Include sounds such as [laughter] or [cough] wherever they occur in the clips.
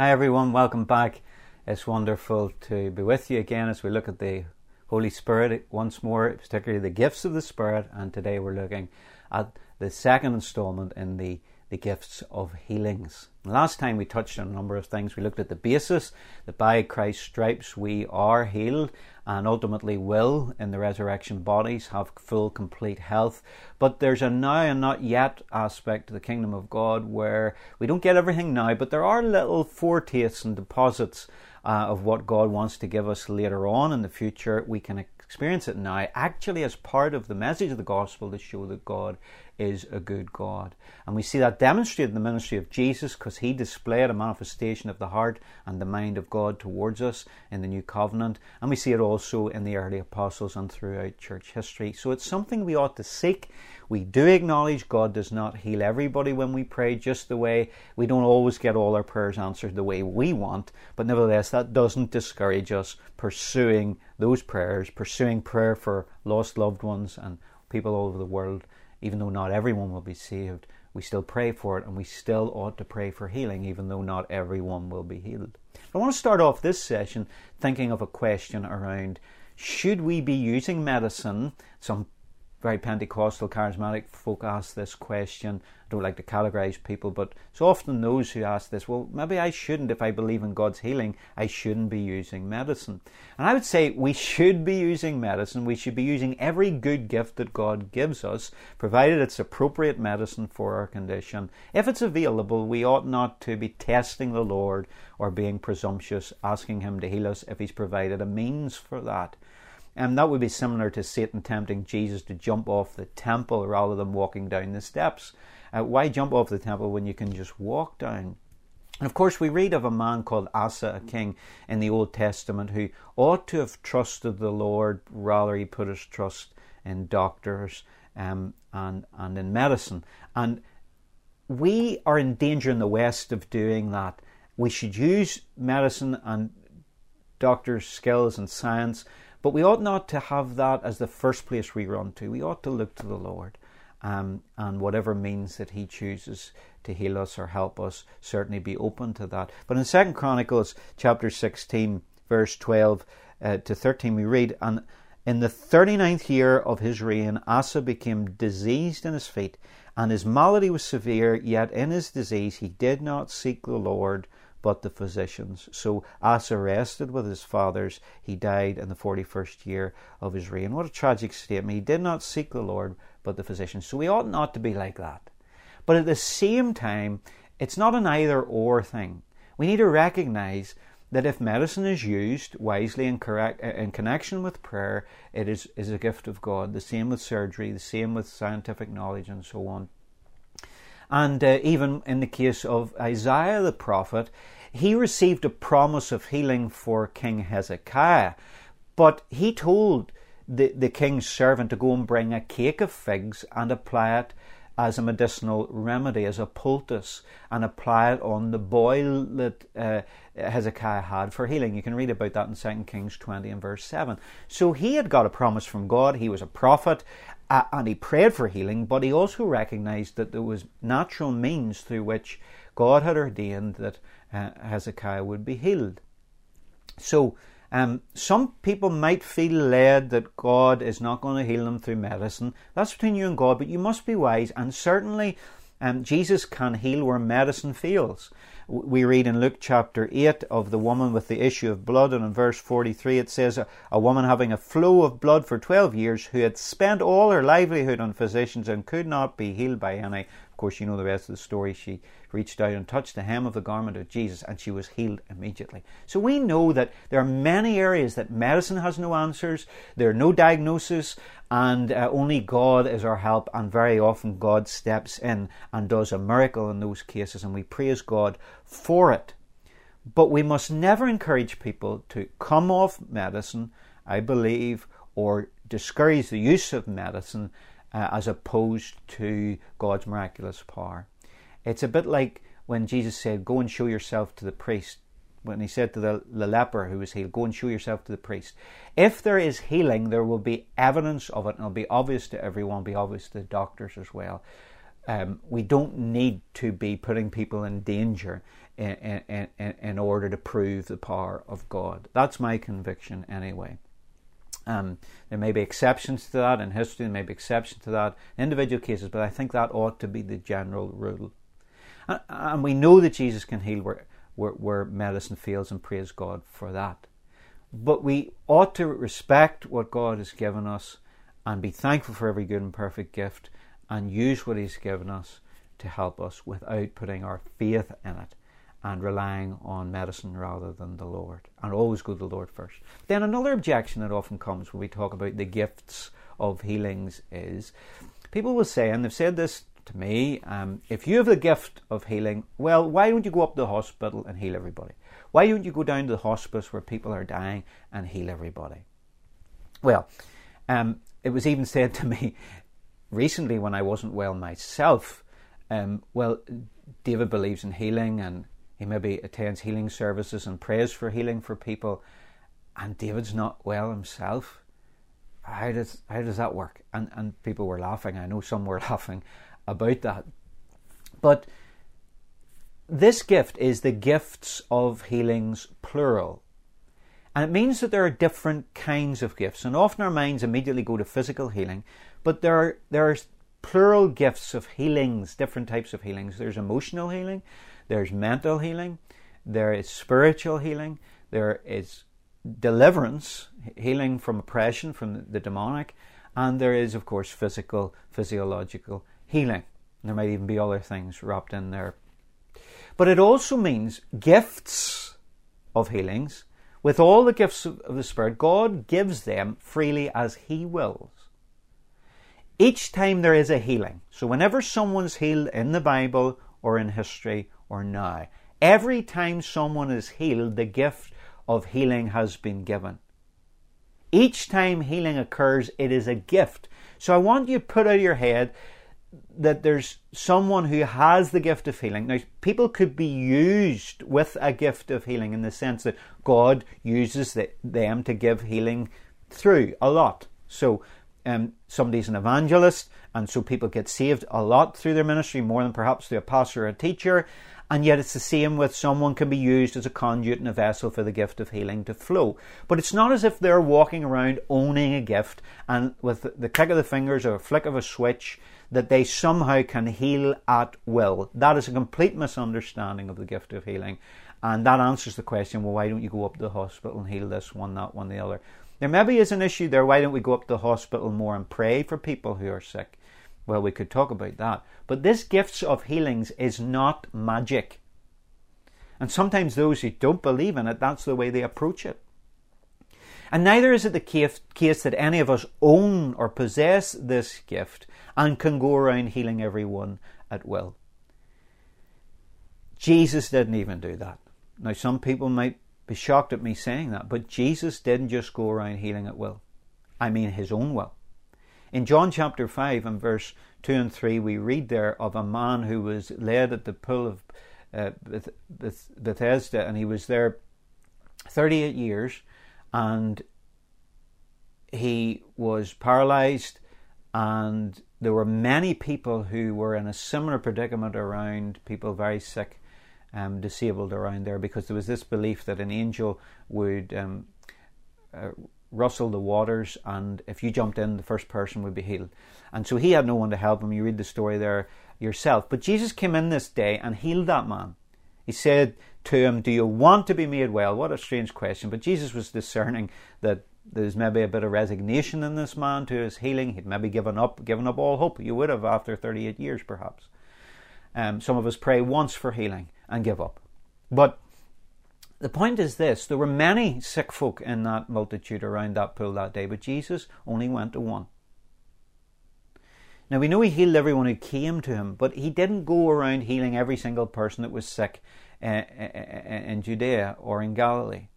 Hi, everyone. Welcome back. It's wonderful to be with you again as we look at the Holy Spirit once more, particularly the gifts of the Spirit. And today we're looking at the second installment in the the gifts of healings. Last time we touched on a number of things. We looked at the basis that by Christ's stripes we are healed and ultimately will, in the resurrection bodies, have full, complete health. But there's a now and not yet aspect to the kingdom of God where we don't get everything now, but there are little foretastes and deposits uh, of what God wants to give us later on in the future. We can experience it now, actually, as part of the message of the gospel to show that God is a good God. And we see that demonstrated in the ministry of Jesus because he displayed a manifestation of the heart and the mind of God towards us in the new covenant. And we see it also in the early apostles and throughout church history. So it's something we ought to seek. We do acknowledge God does not heal everybody when we pray, just the way we don't always get all our prayers answered the way we want. But nevertheless, that doesn't discourage us pursuing those prayers, pursuing prayer for lost loved ones and people all over the world even though not everyone will be saved, we still pray for it and we still ought to pray for healing, even though not everyone will be healed. I want to start off this session thinking of a question around should we be using medicine? Some very Pentecostal, charismatic folk ask this question. I don't like to categorize people, but it's often those who ask this, well, maybe I shouldn't, if I believe in God's healing, I shouldn't be using medicine. And I would say we should be using medicine. We should be using every good gift that God gives us, provided it's appropriate medicine for our condition. If it's available, we ought not to be testing the Lord or being presumptuous, asking Him to heal us if He's provided a means for that. And that would be similar to Satan tempting Jesus to jump off the temple rather than walking down the steps. Uh, why jump off the temple when you can just walk down? And of course, we read of a man called Asa, a king in the Old Testament, who ought to have trusted the Lord, rather, he put his trust in doctors um, and, and in medicine. And we are in danger in the West of doing that. We should use medicine and doctors' skills and science but we ought not to have that as the first place we run to. We ought to look to the Lord. Um, and whatever means that he chooses to heal us or help us, certainly be open to that. But in Second Chronicles chapter 16, verse 12 uh, to 13, we read, And in the thirty ninth year of his reign, Asa became diseased in his feet, and his malady was severe, yet in his disease he did not seek the Lord, but the physicians. So Asa rested with his fathers. He died in the 41st year of his reign. What a tragic statement. He did not seek the Lord, but the physicians. So we ought not to be like that. But at the same time, it's not an either or thing. We need to recognize that if medicine is used wisely and correct uh, in connection with prayer, it is, is a gift of God. The same with surgery, the same with scientific knowledge, and so on. And uh, even in the case of Isaiah the prophet, he received a promise of healing for King Hezekiah, but he told the, the king's servant to go and bring a cake of figs and apply it as a medicinal remedy, as a poultice, and apply it on the boil that uh, Hezekiah had for healing. You can read about that in 2 Kings 20 and verse 7. So he had got a promise from God. He was a prophet, uh, and he prayed for healing, but he also recognized that there was natural means through which God had ordained that uh, Hezekiah would be healed. So, um, some people might feel led that God is not going to heal them through medicine. That's between you and God, but you must be wise. And certainly, um, Jesus can heal where medicine fails. We read in Luke chapter 8 of the woman with the issue of blood, and in verse 43 it says, a, woman having a flow of blood for 12 years who had spent all her livelihood on physicians and could not be healed by any. Course, you know the rest of the story. She reached out and touched the hem of the garment of Jesus, and she was healed immediately. So we know that there are many areas that medicine has no answers, there are no diagnosis, and uh, only God is our help. And very often God steps in and does a miracle in those cases, and we praise God for it. But we must never encourage people to come off medicine, I believe, or discourage the use of medicine uh, as opposed to God's miraculous power. It's a bit like when Jesus said, Go and show yourself to the priest. When he said to the, the leper who was healed, Go and show yourself to the priest. If there is healing, there will be evidence of it, and it'll be obvious to everyone, be obvious to the doctors as well. Um, we don't need to be putting people in danger in, in, in, in prove the power of God. That's my conviction, anyway. Um, there may be exceptions to that in history, there may be exceptions to that in individual cases, but I think that ought to be the general rule. And, and we know that Jesus can heal where, where, where medicine fails, and praise God for that. But we ought to respect what God has given us and be thankful for every good and perfect gift and use what He's given us to help us without putting our faith in it and relying on medicine rather than the Lord. And always go to the Lord first. Then another objection that often comes when we talk about the gifts of healings is people will say, and they've said this to me, um, if you have the gift of healing, well, why don't you go up to the hospital and heal everybody? Why don't you go down to the hospice where people are dying and heal everybody? Well, um, it was even [laughs] said to me recently when I wasn't well myself. Um, well, David believes in healing and he maybe attends healing services and prays for healing for people, and David's not well himself. How does how does that work? And and people were laughing. I know some were [laughs] laughing about that, but this gift is the gifts of healings plural. And it means that there are different kinds of gifts. And often our minds immediately go to physical healing, but there are, there are plural gifts of healings, different types of healings. There's emotional healing, there's mental healing, there is spiritual healing, there is deliverance, healing from oppression, from the demonic, and there is, of course, physical, physiological healing. There might even be other things wrapped in there. But it also means gifts of healings. With all the gifts of the Spirit, God gives them freely as He wills. Each time there is a healing, so whenever someone's healed in the Bible or in history or now. Every time someone is healed, the gift of healing has been given. Each time healing occurs, it is a gift. So I want you to put out of your head that there's someone who has the gift of healing. Now, people could be used with a gift of healing in the sense that God uses them to give healing through a lot. So, um, somebody's an evangelist, and so people get saved a lot through their ministry, more than perhaps through a pastor or a teacher. And yet it's the same with someone can be used as a conduit and a vessel for the gift of healing to flow. But it's not as if they're walking around owning a gift and with the click of the fingers or a flick of a switch that they somehow can heal at will. That is a complete misunderstanding of the gift of healing. And that answers the question, well, why don't you go up to the hospital and heal this one, that one, the other? There maybe is an issue there. Why don't we go up to the hospital more and pray for people who are sick? Well, we could talk about that. But this gifts of healings is not magic. And sometimes those who don't believe in it, that's the way they approach it. And neither is it the case, that any of us own or possess this gift and can go around healing everyone at will. Jesus didn't even do that. Now, some people might be shocked at me saying that, but Jesus didn't just go around healing at will. I mean, his own will. In John chapter 5 and verse 2 and 3, we read there of a man who was led at the pool of uh, Beth- Bethesda, and he was there 38 years, and he was paralyzed, and there were many people who were in a similar predicament around people very sick, um, disabled around there, because there was this belief that an angel would um, uh, rustle the waters, and if you jumped in, the first person would be healed. And so he had no one to help him. You read the story there yourself. But Jesus came in this day and healed that man. He said to him, Do you want to be made well? What a strange question. But Jesus was discerning that there's maybe a bit of resignation in this man to his healing. He'd maybe given up, given up all hope. You would have after 38 years, perhaps. Um, some of us pray once for healing and give up. But the point is this there were many sick folk in that multitude around that pool that day, but Jesus only went to one. Now we know he healed everyone who came to him, but he didn't go around healing every single person that was sick uh, in Judea or in Galilee.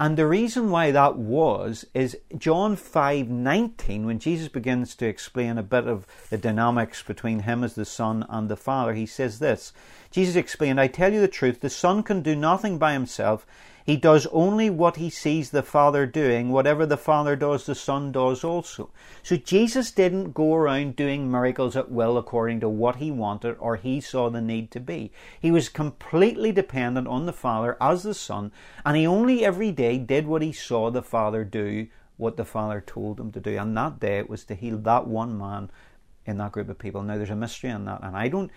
And the reason why that was is John 5:19 when Jesus begins to explain a bit of the dynamics between him as the son and the father he says this. Jesus explained I tell you the truth the son can do nothing by himself He does only what he sees the Father doing. Whatever the Father does, the Son does also. So Jesus didn't go around doing miracles at will according to what he wanted or he saw the need to be. He was completely dependent on the Father as the Son, and he only every day did what he saw the Father do, what the Father told him to do. And that day it was to heal that one man in that group of people. Now there's a mystery in that, and I don't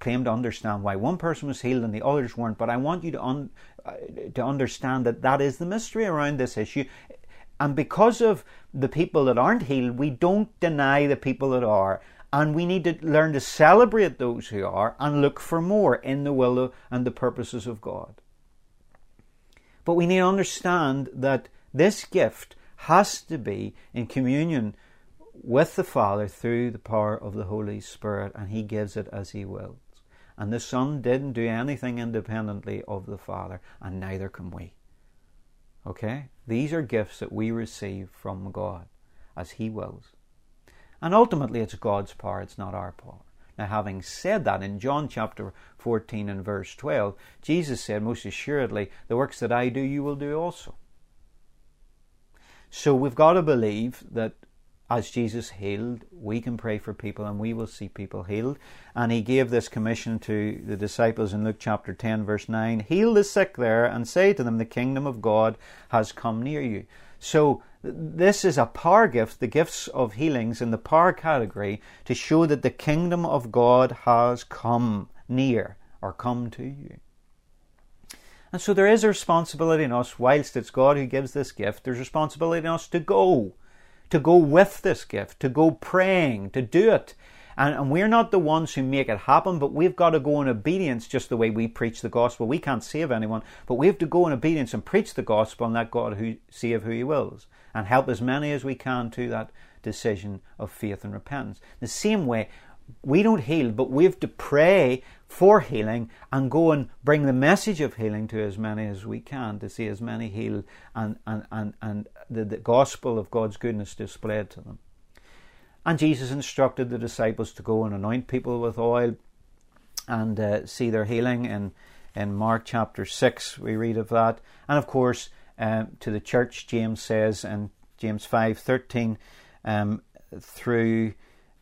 claim to understand why one person was healed and the others weren't, but I want you to un, uh, to understand that that is the mystery around this issue. And because of the people that aren't healed, we don't deny the people that are. And we need to learn to celebrate those who are and look for more in the will and the purposes of God. But we need to understand that this gift has to be in communion with the Father through the power of the Holy Spirit, and He gives it as He wills. And the Son didn't do anything independently of the Father, and neither can we. Okay? These are gifts that we receive from God as He wills. And ultimately, it's God's power, it's not our power. Now, having said that, in John chapter 14 and verse 12, Jesus said, Most assuredly, the works that I do, you will do also. So we've got to believe that as Jesus healed, we can pray for people and we will see people healed. And he gave this commission to the disciples in Luke chapter 10, verse 9 Heal the sick there and say to them, The kingdom of God has come near you. So, this is a power gift, the gifts of healings in the power category, to show that the kingdom of God has come near or come to you. And so there is a responsibility in us, whilst it's God who gives this gift, there's responsibility in us to go to go with this gift, to go praying, to do it. And, and, we're not the ones who make it happen, but we've got to go in obedience just the way we preach the gospel. We can't save anyone, but we have to go in obedience and preach the gospel and let God who, save who He wills and help as many as we can to that decision of faith and repentance. The same way, we don't heal, but we have to pray for healing and go and bring the message of healing to as many as we can to see as many healed and, and, and, and the, the gospel of God's goodness displayed to them. And Jesus instructed the disciples to go and anoint people with oil and uh, see their healing. In, in Mark chapter 6, we read of that. And of course, um, to the church, James says in James 5 13 um, through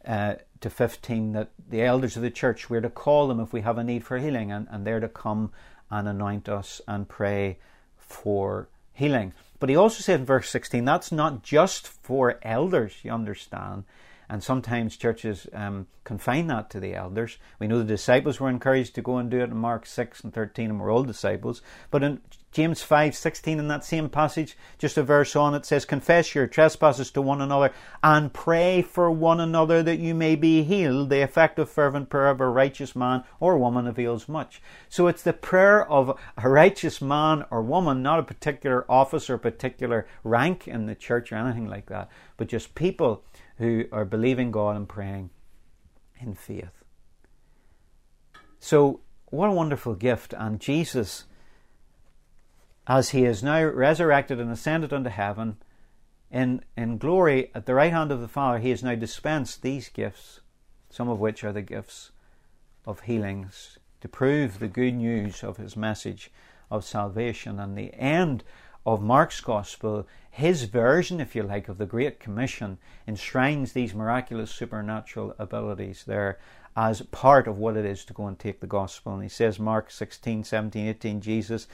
uh, to 15 that the elders of the church, we're to call them if we have a need for healing, and, and they're to come and anoint us and pray for healing. But he also said in verse 16, that's not just for elders, you understand. And sometimes churches um, confine that to the elders. We know the disciples were encouraged to go and do it in Mark 6 and 13, and we're all disciples. But in James 5 16, in that same passage, just a verse on, it says, Confess your trespasses to one another and pray for one another that you may be healed. The effective, fervent prayer of a righteous man or woman avails much. So it's the prayer of a righteous man or woman, not a particular office or particular rank in the church or anything like that, but just people who are believing God and praying in faith. So, what a wonderful gift. And Jesus, as he is now resurrected and ascended unto heaven, in, in glory at the right hand of the Father, he has now dispensed these gifts, some of which are the gifts of healings, to prove the good news of his message of salvation. And the end of Mark's Gospel, his version, if you like, of the Great Commission enshrines these miraculous supernatural abilities there as part of what it is to go and take the Gospel. And he says, Mark 16, 17, 18, Jesus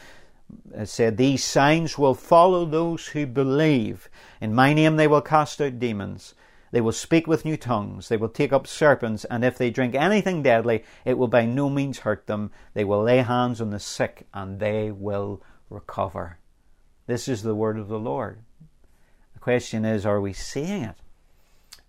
said, These signs will follow those who believe. In my name they will cast out demons. They will speak with new tongues. They will take up serpents. And if they drink anything deadly, it will by no means hurt them. They will lay hands on the sick and they will recover. This is the word of the Lord. The question is, are we seeing it?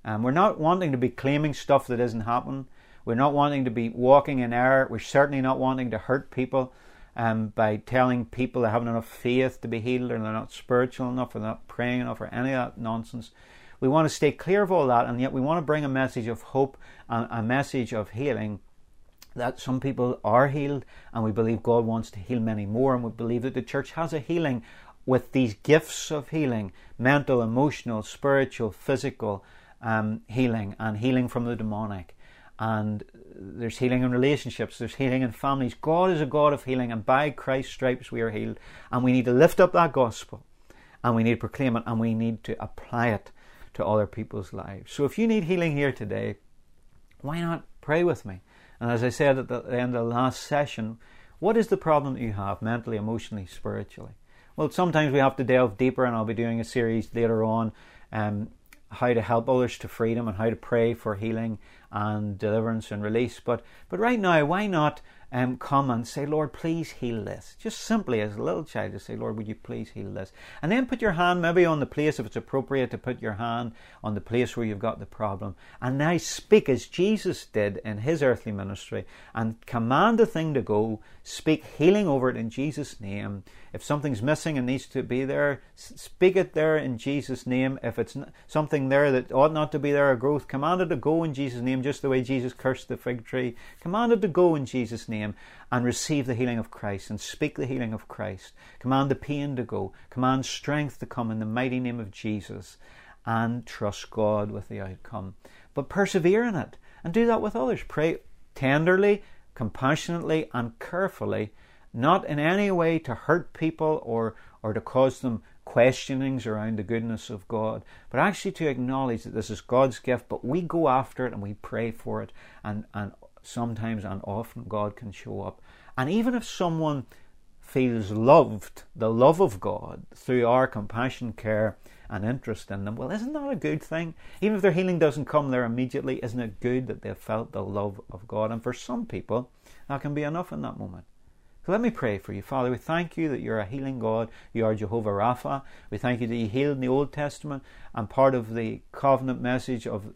Um, we're not wanting to be claiming stuff that isn't happening. We're not wanting to be walking in error. We're certainly not wanting to hurt people um, by telling people they haven't enough faith to be healed or they're not spiritual enough or they're not praying enough or any of that nonsense. We want to stay clear of all that, and yet we want to bring a message of hope and a message of healing that some people are healed, and we believe God wants to heal many more, and we believe that the church has a healing with these gifts of healing mental, emotional, spiritual, physical um, healing, and healing from the demonic. And there's healing in relationships, there's healing in families. God is a God of healing, and by Christ's stripes we are healed. And we need to lift up that gospel, and we need to proclaim it, and we need to apply it to other people's lives. So if you need healing here today, why not pray with me? And as I said at the end of the last session, what is the problem that you have mentally, emotionally, spiritually? Well, sometimes we have to delve deeper, and I'll be doing a series later on um, how to help others to freedom and how to pray for healing and deliverance and release. But but right now, why not um, come and say, Lord, please heal this? Just simply as a little child to say, Lord, would you please heal this? And then put your hand maybe on the place if it's appropriate to put your hand on the place where you've got the problem. And now speak as Jesus did in his earthly ministry and command the thing to go. Speak healing over it in Jesus' name. If something's missing and needs to be there, speak it there in Jesus' name. If it's something there that ought not to be there, a growth, command it to go in Jesus' name, just the way Jesus cursed the fig tree. Command it to go in Jesus' name and receive the healing of Christ and speak the healing of Christ. Command the pain to go. Command strength to come in the mighty name of Jesus and trust God with the outcome. But persevere in it and do that with others. Pray tenderly, compassionately, and carefully not in any way to hurt people or, or to cause them questionings around the goodness of God, but actually to acknowledge that this is God's gift, but we go after it and we pray for it, and, and sometimes and often God can show up. And even if someone feels loved, the love of God, through our compassion, care, and interest in them, well, isn't that a good thing? Even if their healing doesn't come there immediately, isn't it good that they've felt the love of God? And for some people, that can be enough in that moment. So let me pray for you. Father, we thank you that you're a healing God. You are Jehovah Rapha. We thank you that you healed in the Old Testament, and part of the covenant message of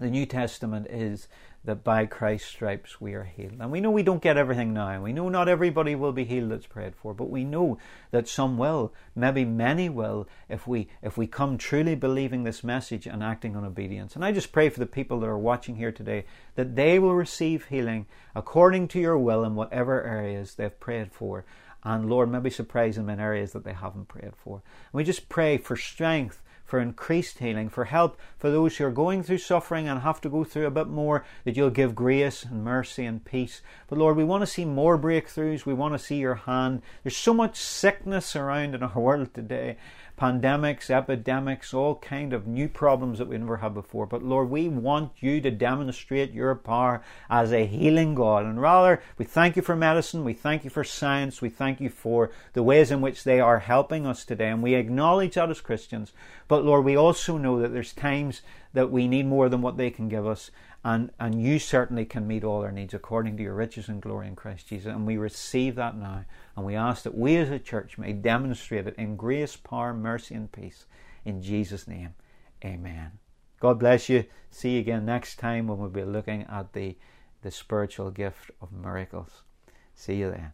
the New Testament is that by Christ's stripes we are healed. And we know we don't get everything now. We know not everybody will be healed that's prayed for, but we know that some will, maybe many will, if we if we come truly believing this message and acting on obedience. And I just pray for the people that are watching here today that they will receive healing according to your will in whatever areas they've prayed for. And Lord, maybe surprise them in areas that they haven't prayed for. And we just pray for strength for increased healing, for help for those who are going through suffering and have to go through a bit more, that you'll give grace and mercy and peace. But Lord, we want to see more breakthroughs. We want to see your hand. There's so much sickness around in our world today pandemics, epidemics, all kind of new problems that we never had before. But Lord, we want you to demonstrate your power as a healing God. And rather, we thank you for medicine, we thank you for science, we thank you for the ways in which they are helping us today. And we acknowledge that as Christians. But Lord, we also know that there's times that we need more than what they can give us and, and you certainly can meet all our needs according to your riches and glory in Christ Jesus. And we receive that now. And we ask that we as a church may demonstrate it in grace, power, mercy, and peace. In Jesus' name, amen. God bless you. See you again next time when we'll be looking at the, the spiritual gift of miracles. See you then.